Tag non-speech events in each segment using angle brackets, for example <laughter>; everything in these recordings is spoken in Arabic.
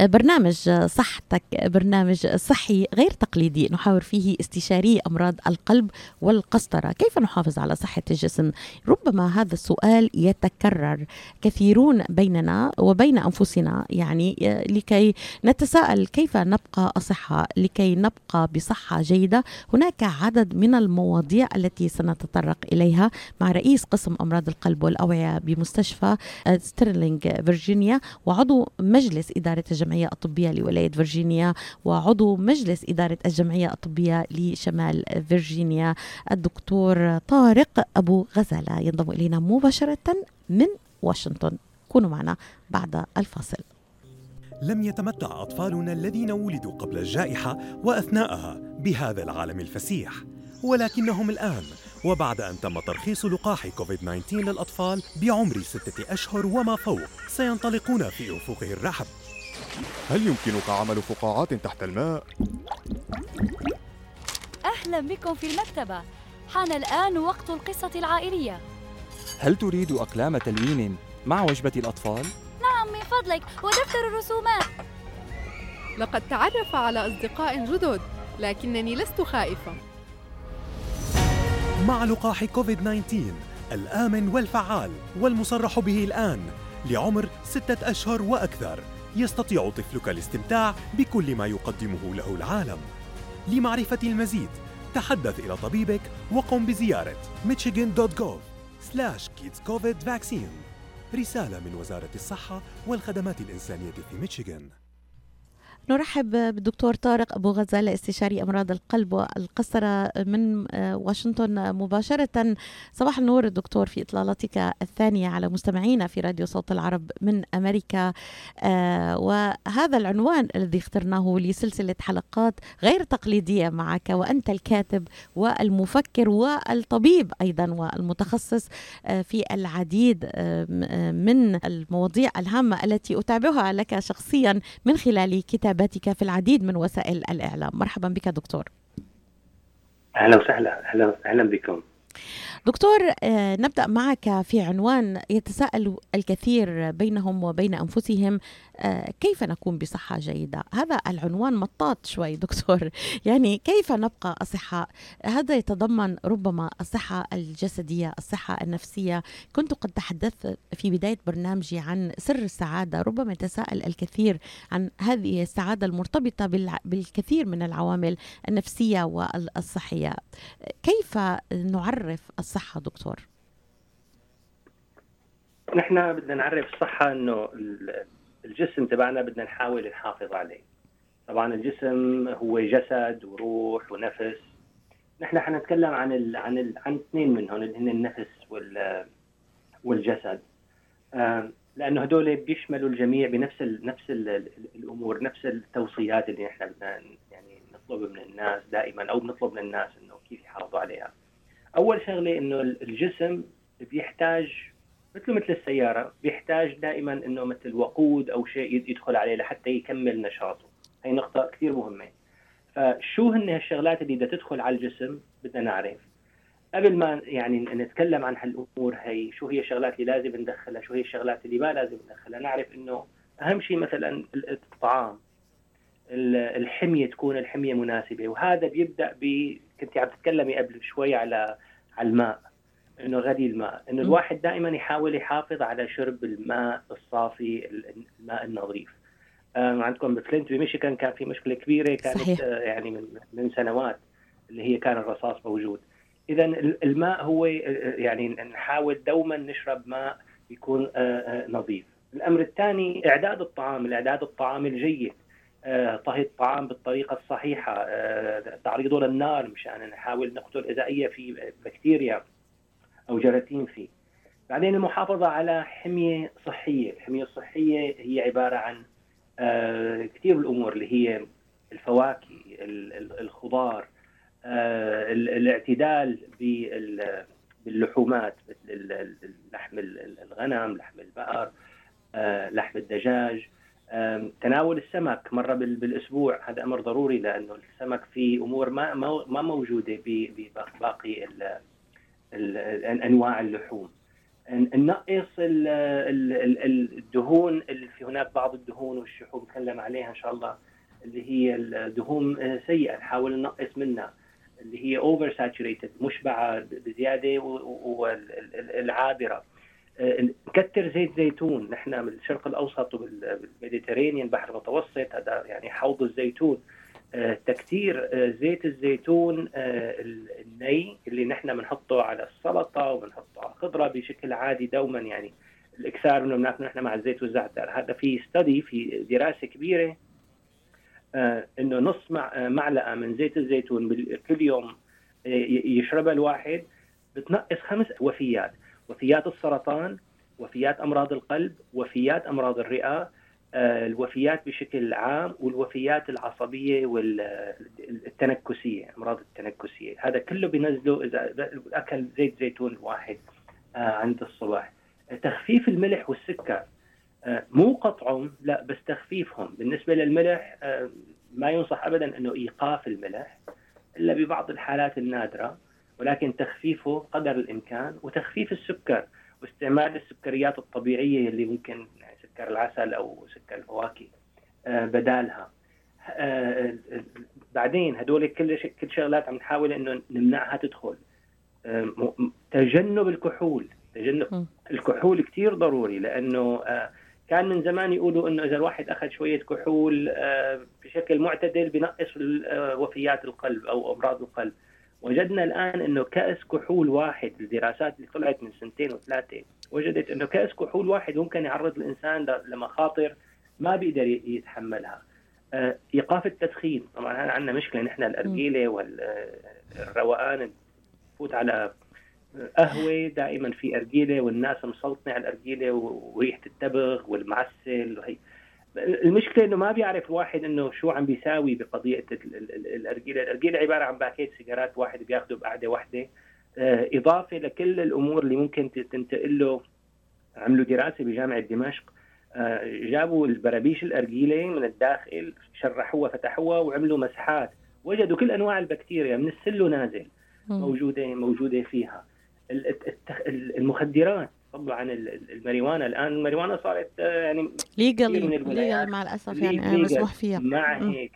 برنامج صحتك برنامج صحي غير تقليدي. نحاور فيه استشاري أمراض القلب والقسطرة. كيف نحافظ على صحة الجسم؟ ربما هذا السؤال يتكرر. كثيرون بيننا وبين أنفسنا يعني لكي نتساءل كيف نبقى أصحاء لكي نبقى بصحة جيدة. هناك عدد من المواضيع التي سنتطرق إليها مع رئيس قسم أمراض القلب والأوعية بمستشفى ستيرلينغ فيرجينيا وعضو مجلس إدارة الجمعية الطبية لولاية فيرجينيا وعضو مجلس إدارة الجمعية الطبية لشمال فيرجينيا الدكتور طارق أبو غزالة. ينضم إلينا مباشرة من واشنطن. كونوا معنا بعد الفاصل. لم يتمتع أطفالنا الذين ولدوا قبل الجائحة وأثناءها بهذا العالم الفسيح ولكنهم الآن وبعد أن تم ترخيص لقاح كوفيد-19 للأطفال بعمر ستة أشهر وما فوق سينطلقون في أفقه الرحب. هل يمكنك عمل فقاعات تحت الماء؟ أهلا بكم في المكتبة. حان الآن وقت القصة العائلية. هل تريد أقلام تلوين مع وجبة الأطفال؟ نعم من فضلك ودفتر الرسومات. لقد تعرف على أصدقاء جدد لكنني لست خائفة. مع لقاح كوفيد-19 الآمن والفعال والمصرح به الآن لعمر ستة أشهر وأكثر. يستطيع طفلك الاستمتاع بكل ما يقدمه له العالم. لمعرفة المزيد تحدث إلى طبيبك وقم بزيارة michigan.gov slash kids covid vaccine. رسالة من وزارة الصحة والخدمات الإنسانية في ميشيغان نرحب بالدكتور طارق أبو غزالة استشاري أمراض القلب والقسطرة من واشنطن. مباشرة صباح النور الدكتور في إطلالتك الثانية على مستمعينا في راديو صوت العرب من أمريكا. وهذا العنوان الذي اخترناه لسلسلة حلقات غير تقليدية معك وأنت الكاتب والمفكر والطبيب أيضا والمتخصص في العديد من المواضيع الهامة التي أتابعها لك شخصيا من خلال كتاب كتاباتك في العديد من وسائل الإعلام. مرحبا بك دكتور. أهلا وسهلا. أهلا أهلا بكم. دكتور نبدأ معك في عنوان يتساءل الكثير بينهم وبين أنفسهم كيف نكون بصحة جيدة؟ هذا العنوان مطاط شوي دكتور، <laughs> يعني كيف نبقى أصحاء؟ هذا يتضمن ربما الصحة الجسدية، الصحة النفسية، كنت قد تحدثت في بداية برنامجي عن سر السعادة، ربما يتساءل الكثير عن هذه السعادة المرتبطة بالكثير من العوامل النفسية والصحية. كيف نعرف الصحة دكتور؟ نحن بدنا نعرف الصحة إنه الجسم تبعنا بدنا نحاول نحافظ عليه. طبعا الجسم هو جسد وروح ونفس. نحن حنتكلم عن ال عن ال عن اثنين منهم اللي هن النفس وال والجسد. لأنه هدول بيشملوا الجميع بنفس ال نفس ال الأمور نفس التوصيات اللي نحن بدنا يعني نطلب من الناس دائما أو بنطلب من الناس إنه كيف يحافظوا عليها. أول شغلة إنه الجسم بيحتاج مثله مثل السيارة بيحتاج دائما إنه مثل وقود أو شيء يدخل عليه لحتى يكمل نشاطه. هي نقطة كثير مهمة. فشو هن هالشغلات اللي بدها تدخل على الجسم؟ بدنا نعرف. قبل ما يعني نتكلم عن هالأمور هي شو هي الشغلات اللي لازم ندخلها؟ شو هي الشغلات اللي ما لازم ندخلها؟ نعرف إنه أهم شيء مثلا الطعام الحمية تكون الحمية مناسبة. وهذا بيبدأ كنت عم تتكلمي قبل شوي على على الماء إنه غلي الماء إنه الواحد دائما يحاول يحافظ على شرب الماء الصافي الماء النظيف. عندكم بفلنت بميشيغان كان في مشكلة كبيرة كانت صحيح. يعني من من سنوات اللي هي كان الرصاص موجود. اذا الماء هو يعني نحاول دوما نشرب ماء يكون نظيف. الأمر الثاني إعداد الطعام الإعداد الطعام الجيد. طهي الطعام بالطريقة الصحيحة. تعريضه للنار مشان نحاول نقتل إذا أي في بكتيريا أو جراثيم فيه. بعدين المحافظة على حمية صحية. الحمية الصحية هي عبارة عن كثير الأمور اللي هي الفواكه الخضار الاعتدال باللحومات مثل لحم الغنم لحم البقر لحم الدجاج. تناول السمك مرة بالأسبوع هذا أمر ضروري لأنه السمك فيه أمور ما ما موجودة بباقي أنواع اللحوم. ننقص ال- ال- ال- الدهون اللي في هناك بعض الدهون والشحوم نتكلم عليها إن شاء الله اللي هي الدهون سيئة نحاول ننقص منها اللي هي over saturated مشبعه بزيادة والعابرة نكتر زيت زيتون. نحن بالشرق الأوسط وبال Mediterranean البحر المتوسط هذا يعني حوض الزيتون. آه، تكتير آه، زيت الزيتون آه، الني اللي نحن بنحطه على السلطة وبنحطه على الخضرة بشكل عادي دوما يعني الإكثار منه بناكله نحن مع الزيت والزعتر. هذا في ستدي في دراسة كبيرة آه، إنه نص مع آه، معلقة من زيت الزيتون كل يوم آه، يشربها الواحد بتنقص خمس وفيات. وفيات السرطان وفيات أمراض القلب وفيات أمراض الرئة آه، الوفيات بشكل عام والوفيات العصبية والتنكسية أمراض التنكسية. هذا كله بينزله إذا اكل زيت زيتون الواحد آه، عند الصباح. تخفيف الملح والسكر آه، مو قطعهم لا بس تخفيفهم. بالنسبة للملح ما ينصح ابدا إنه إيقاف الملح إلا ببعض الحالات النادرة. ولكن تخفيفه قدر الإمكان وتخفيف السكر واستعمال السكريات الطبيعية اللي ممكن سكر العسل أو سكر الفواكه آه، بدالها. آه، بعدين هدول كل كل شغلات عم نحاول إنه نمنعها تدخل. آه، تجنب الكحول. تجنب. الكحول كثير ضروري لأنه كان من زمان يقولوا إنه إذا الواحد أخذ شوية كحول بشكل معتدل بنقص وفيات القلب أو أمراض القلب. وجدنا الآن إنه كأس كحول واحد الدراسات اللي طلعت من سنتين وثلاثه وجدت إنه كأس كحول واحد ممكن يعرض الإنسان لمخاطر ما بيقدر يتحملها. آه، إيقاف التدخين طبعا هذا عندنا مشكلة نحن الأرجيلة والروقان نفوت على قهوة دائما في أرجيلة والناس مسلطنه على الأرجيلة وريحه التبغ والمعسل وهي المشكلة إنه ما بيعرف الواحد إنه شو عم بيساوي بقضية ال- ال- ال- الارجيله، الارجيله عبارة عن باكيت سيجارات واحد بياخده بقعدة واحدة. آه، إضافة لكل الأمور اللي ممكن تنتقل له. عملوا دراسة بجامعة دمشق. آه، جابوا البرابيش الأرجيلة من الداخل شرحوها فتحوها وعملوا مسحات وجدوا كل أنواع البكتيريا من السل و نازل. موجوده موجودة فيها. المخدرات. طبعا ال- ال- الماريوانا. الآن الماريوانا صارت آه، يعني legal legal مع الأسف يعني مسموح فيها. مع. هيك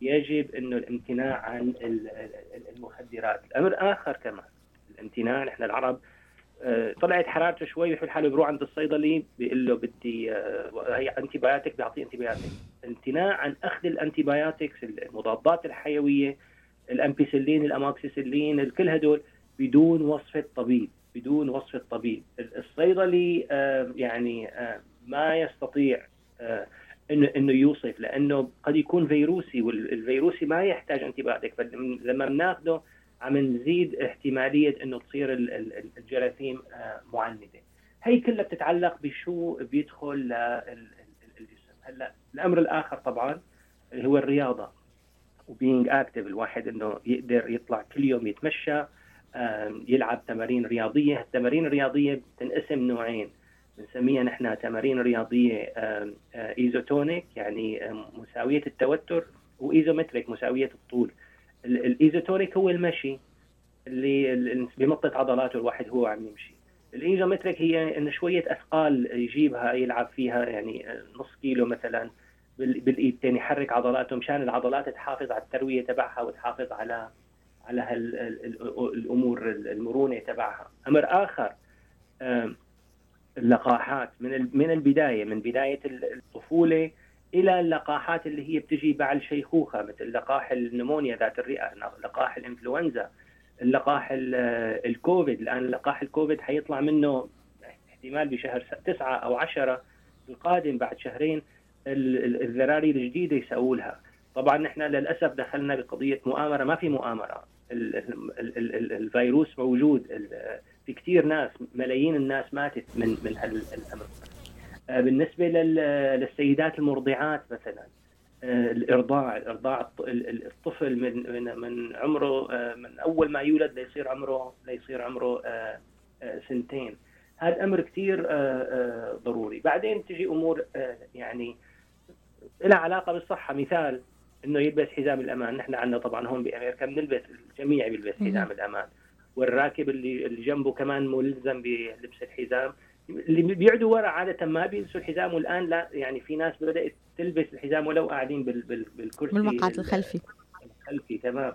يجب إنه الامتناع عن ال- ال- المخدرات، الأمر آخر كمان الامتناع. نحن العرب آه، طلعت حرارته شوي بيحب حاله بيروح عند الصيدلي بيقول له بدي آه، هي antibiotic بيعطيه antibiotic، الامتناع عن أخذ ال antibiotics المضادات الحيوية الامبيسلين الاموكسيسلين كل هدول بدون وصفه طبيب بدون وصفه طبيب الصيدلي يعني ما يستطيع انه إنه يوصف لأنه قد يكون فيروسي والفيروسي ما يحتاج antibiotic فلما بناخده عم نزيد احتمالية إنه تصير ال- ال- ال- الجراثيم معندة هي كلها بتتعلق بشو بيدخل للجسم هلأ الأمر الآخر طبعا اللي هو الرياضة. و being active الواحد إنه يقدر يطلع كل يوم يتمشى يلعب تمارين رياضية. التمارين الرياضية بتنقسم نوعين. بنسميها نحن تمارين رياضية آه، isotonic يعني مساوية التوتر و isometric مساوية الطول. ال- ال isotonic هو المشي اللي بمطة عضلاته الواحد هو عم يمشي. الإيزومتريك هي انه شوية أثقال يجيبها يلعب فيها يعني آه، نص كيلو مثلا بال- بالإيد تاني يحرك عضلاته مشان العضلات تحافظ على التروية تبعها وتحافظ على على الأمور المرونة تبعها. أمر آخر اللقاحات. من من البداية من بداية ال- الطفولة إلى اللقاحات اللي هي بتجي بعد الشيخوخه مثل لقاح النمونيا ذات الرئة لقاح الإنفلونزا. اللقاح ال- الكوفيد الآن لقاح الكوفيد حيطلع منه احتمال بشهر تسعة أو عشرة القادم بعد شهرين ال- ال- الذراري الجديدة يسووا لها طبعا نحن للأسف دخلنا بقضية مؤامرة ما في مؤامرة. ال- ال- ال- ال- ال- الفيروس موجود. في كثير ناس ملايين الناس ماتت من من هالامر آه، بالنسبة لل- للسيدات المرضعات مثلا آه، الإرضاع ال- الطفل من من من عمره آه، من أول ما يولد ليصير عمره ليصير عمره سنتين. هذا أمر كثير ضروري. بعدين تجي أمور يعني لها علاقة بالصحة. مثال إنه يلبس حزام الأمان. نحن عندنا طبعا هون بأمريكا بنلبس الجميع بيلبس. حزام الأمان. والراكب اللي اللي جنبه كمان ملزم بلبس الحزام. اللي بيقعدوا ورا عادة ما بيلبسوا الحزام والآن لا يعني في ناس بدأت تلبس الحزام ولو قاعدين بال بال بالكرسي بالمقعد الخلفي. الخلفي تمام.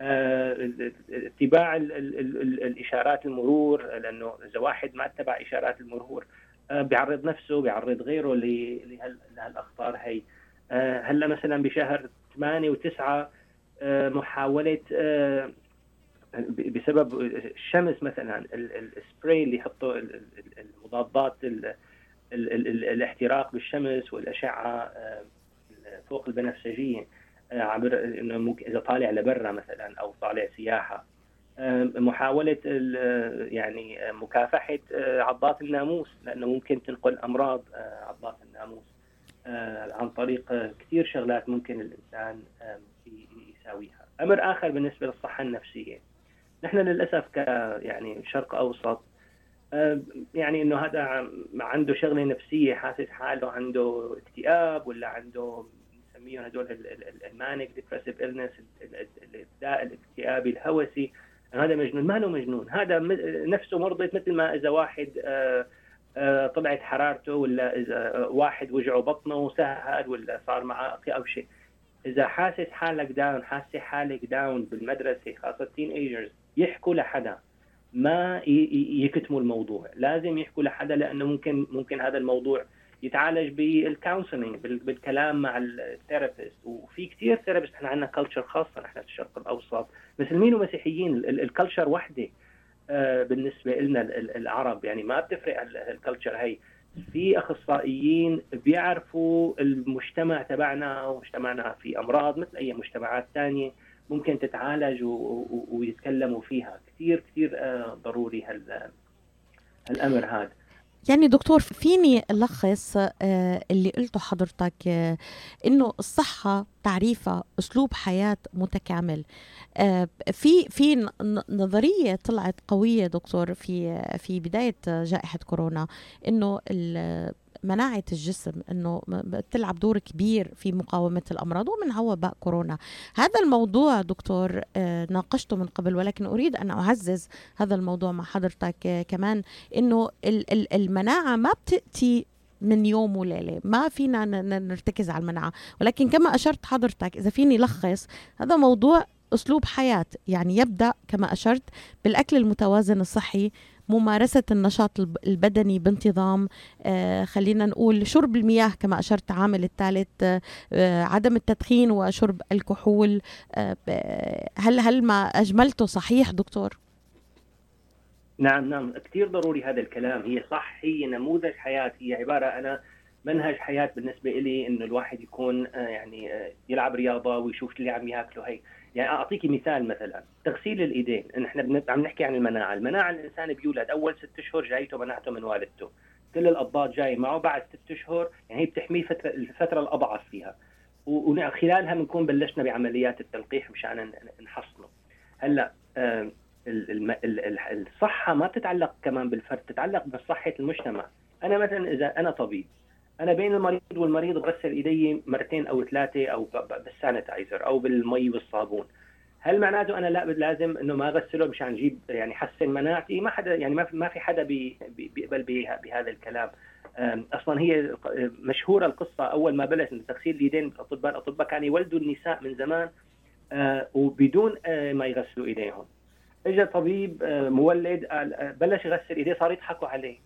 آه، اتباع ال ال ال الإشارات المرور لأنه إذا واحد ما اتبع إشارات المرور آه، بيعرض نفسه بيعرض غيره لهالأخطار هي. آه، هلا مثلا بشهر 8 و9 محاولة بسبب الشمس مثلا السبراي اللي يحطوا المضادات الاحتراق بالشمس والأشعة فوق البنفسجية عبر إنه ممكن إذا طالع لبرا مثلا أو طالع سياحة. محاولة يعني مكافحة عضات الناموس لأنه ممكن تنقل أمراض عضات الناموس. عن طريق كثير شغلات ممكن الإنسان يساويها. أمر آخر بالنسبة للصحة النفسية. نحن للأسف ك يعني شرق أوسط يعني إنه هذا عنده شغلة نفسية حاسس حاله عنده اكتئاب ولا عنده بنسميهم هدول ال manic depressive النس الداء الاكتئابي الهوسي هذا مجنون ما له مجنون هذا نفسه مرضت مثل ما إذا واحد آه، آه، طلعت حرارته ولا إذا واحد وجعه بطنه سهل ولا صار معه أو شيء. إذا حاسس حالك down حاسس حالك down بالمدرسة خاصة ال teenagers يحكوا لحدا. ما يكتموا الموضوع. لازم يحكوا لحدا لأنه ممكن ممكن هذا الموضوع يتعالج بال counseling بالكلام مع ال therapist. وفي كثير therapist إحنا عندنا culture خاصة نحن في الشرق الأوسط. مسلمين ومسيحيين ال culture وحدة. آه، بالنسبة لنا العرب. يعني ما بتفرق ال culture هي في أخصائيين بيعرفوا المجتمع تبعنا ومجتمعنا في أمراض مثل أي مجتمعات ثانية ممكن تتعالج ويتكلموا فيها. كثير كثير آه، ضروري هالأمر هذا. يعني دكتور فيني ألخص آه، اللي قلته حضرتك آه، إنه الصحة تعريفها أسلوب حياة متكامل. آه، في في نظرية طلعت قوية دكتور في في بداية جائحة كورونا إنه مناعة الجسم أنه بتلعب دور كبير في مقاومة الأمراض ومنها وباء كورونا. هذا الموضوع دكتور آه، ناقشته من قبل ولكن أريد أن أعزز هذا الموضوع مع حضرتك آه، كمان أنه المناعة ما بتأتي من يوم وليلة. ما فينا نرتكز على المناعة ولكن كما أشرت حضرتك إذا فيني لخص هذا موضوع أسلوب حياة. يعني يبدأ كما أشرت بالأكل المتوازن الصحي ممارسة النشاط البدني بانتظام آه خلينا نقول شرب المياه كما أشرت عامل الثالث آه عدم التدخين وشرب الكحول آه هل هل ما أجملته صحيح دكتور؟ نعم نعم. كثير ضروري هذا الكلام. هي صح هي نموذج حياة هي عبارة أنا منهج حياة بالنسبة لي إنه الواحد يكون آه، يعني آه، يلعب رياضة ويشوف اللي عم ياكله. هي يعني اعطيكي مثال مثلا. تغسيل الإيدين. نحن عم نحكي عن المناعة، المناعة الإنسان بيولد أول ست أشهر جايته مناعته من والدته، كل الأضداد جاي معه بعد ست أشهر يعني هي بتحميه فترة الفترة الأضعف فيها. وخلالها بنكون بلشنا بعمليات التلقيح مشان نحصنه. هلأ الصحة ما بتتعلق كمان بالفرد تتعلق بصحة المجتمع، أنا مثلا إذا أنا طبيب أنا بين المريض والمريض بغسل إيدي مرتين أو ثلاثة أو بالسانيتايزر أو بالمي والصابون. هل معناته أنا لا لازم إنه ما أغسله مشان أجيب يعني حسن مناعتي؟ ما حدا يعني ما في حدا بيقبل بهذا الكلام. أصلا هي مشهورة القصة أول ما بلش تغسيل اليدين الاطباء الأطباء كانوا يولدوا النساء من زمان آه، وبدون آه، ما يغسلوا إيديهم. اجى طبيب آه، مولد بلش يغسل إيديه صار يضحكوا عليه.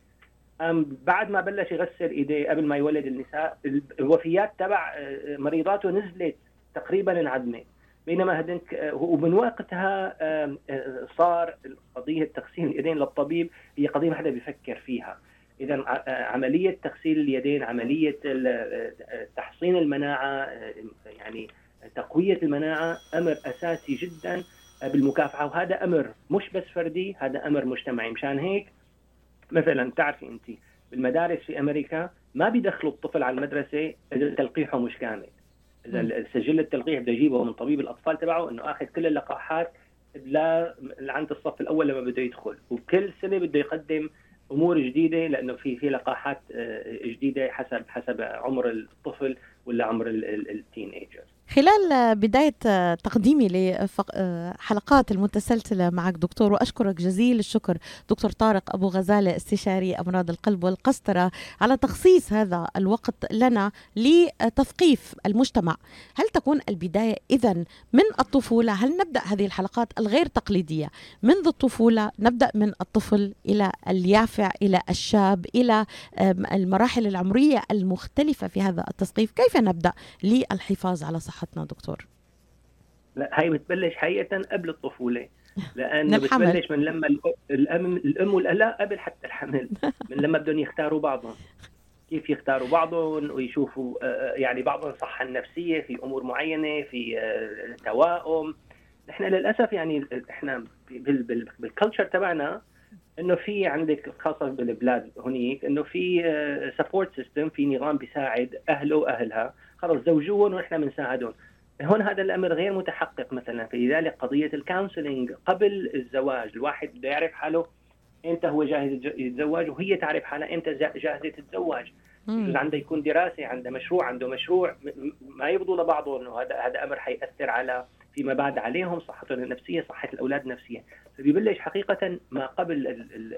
بعد ما بلش يغسل إيديه قبل ما يولد النساء الوفيات تبع آه، مريضاته نزلت تقريبا انعدمت. بينما هدنك آه، ومن وقتها آه، صار قضية تغسيل اليدين للطبيب هي قضية ما حدا بيفكر فيها. اذا عملية تغسيل اليدين عملية تحصين المناعة يعني تقوية المناعة أمر أساسي جدا. بالمكافحة وهذا أمر مش بس فردي هذا أمر مجتمعي. مشان هيك مثلا تعرفي أنت بالمدارس في أمريكا ما بيدخلوا الطفل على المدرسة إذا تلقيحه مش كامل. إذا سجل التلقيح بده يجيبه من طبيب الأطفال تبعه إنه آخذ كل اللقاحات لا عند الصف الأول لما بده يدخل. وكل سنة بده يقدم أمور جديدة لأنه في في لقاحات آه، جديدة حسب حسب عمر الطفل. ولا عمر التين خلال بداية تقديمي لحلقات المتسلسلة معك دكتور وأشكرك جزيل الشكر دكتور طارق أبو غزالة استشاري أمراض القلب والقسطرة على تخصيص هذا الوقت لنا لتثقيف المجتمع. هل تكون البداية إذا من الطفولة؟ هل نبدأ هذه الحلقات الغير تقليدية منذ الطفولة؟ نبدأ من الطفل إلى اليافع إلى الشاب إلى المراحل العمرية المختلفة في هذا التثقيف. كيف نبدأ للحفاظ على صحتنا دكتور؟ لا هي بتبلش حقيقة قبل الطفولة لأنه بتبلش من لما الأم الأم والألا قبل حتى الحمل <laughs> من لما بدهم يختاروا بعضهم. كيف يختاروا بعضهم؟ ويشوفوا يعني بعضهم الصحة النفسية في أمور معينة في توائم. نحن للأسف يعني إحنا بال culture تبعنا إنه في عندك خاصة بالبلاد هنيك إنه في support system في نظام بيساعد أهله وأهلها. خلص زوجوهم ونحن بنساعدهم. هون هذا الأمر غير متحقق مثلا. فلذلك قضية ال counseling قبل الزواج الواحد بده يعرف حاله إمتى هو جاهز يتزوج وهي تعرف حالها إمتى جاهزة تتزوج. عنده يكون دراسة عنده مشروع عنده مشروع ما يبدو لبعضه إنه هذا هذا أمر حيأثر على فيما بعد عليهم صحتهم النفسية صحة الأولاد النفسية. فبيبلش حقيقة ما قبل ال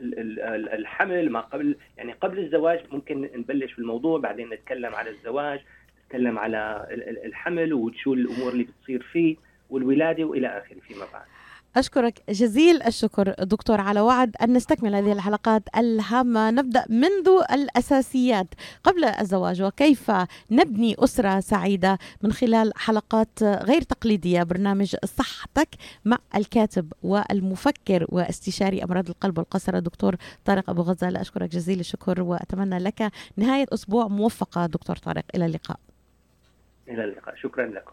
ال ال الحمل ما قبل يعني قبل الزواج ممكن نبلش في الموضوع بعدين نتكلم على الزواج نتكلم على الحمل وشو الأمور اللي بتصير فيه والولادة وإلى آخره فيما بعد. أشكرك جزيل الشكر دكتور على وعد أن نستكمل هذه الحلقات الهامة. نبدأ منذ الأساسيات قبل الزواج وكيف نبني أسرة سعيدة من خلال حلقات غير تقليدية. برنامج صحتك مع الكاتب والمفكر واستشاري أمراض القلب والقصرة دكتور طارق أبو غزالة. أشكرك جزيل الشكر وأتمنى لك نهاية أسبوع موفقة دكتور طارق. إلى اللقاء. إلى اللقاء. شكرا لكم.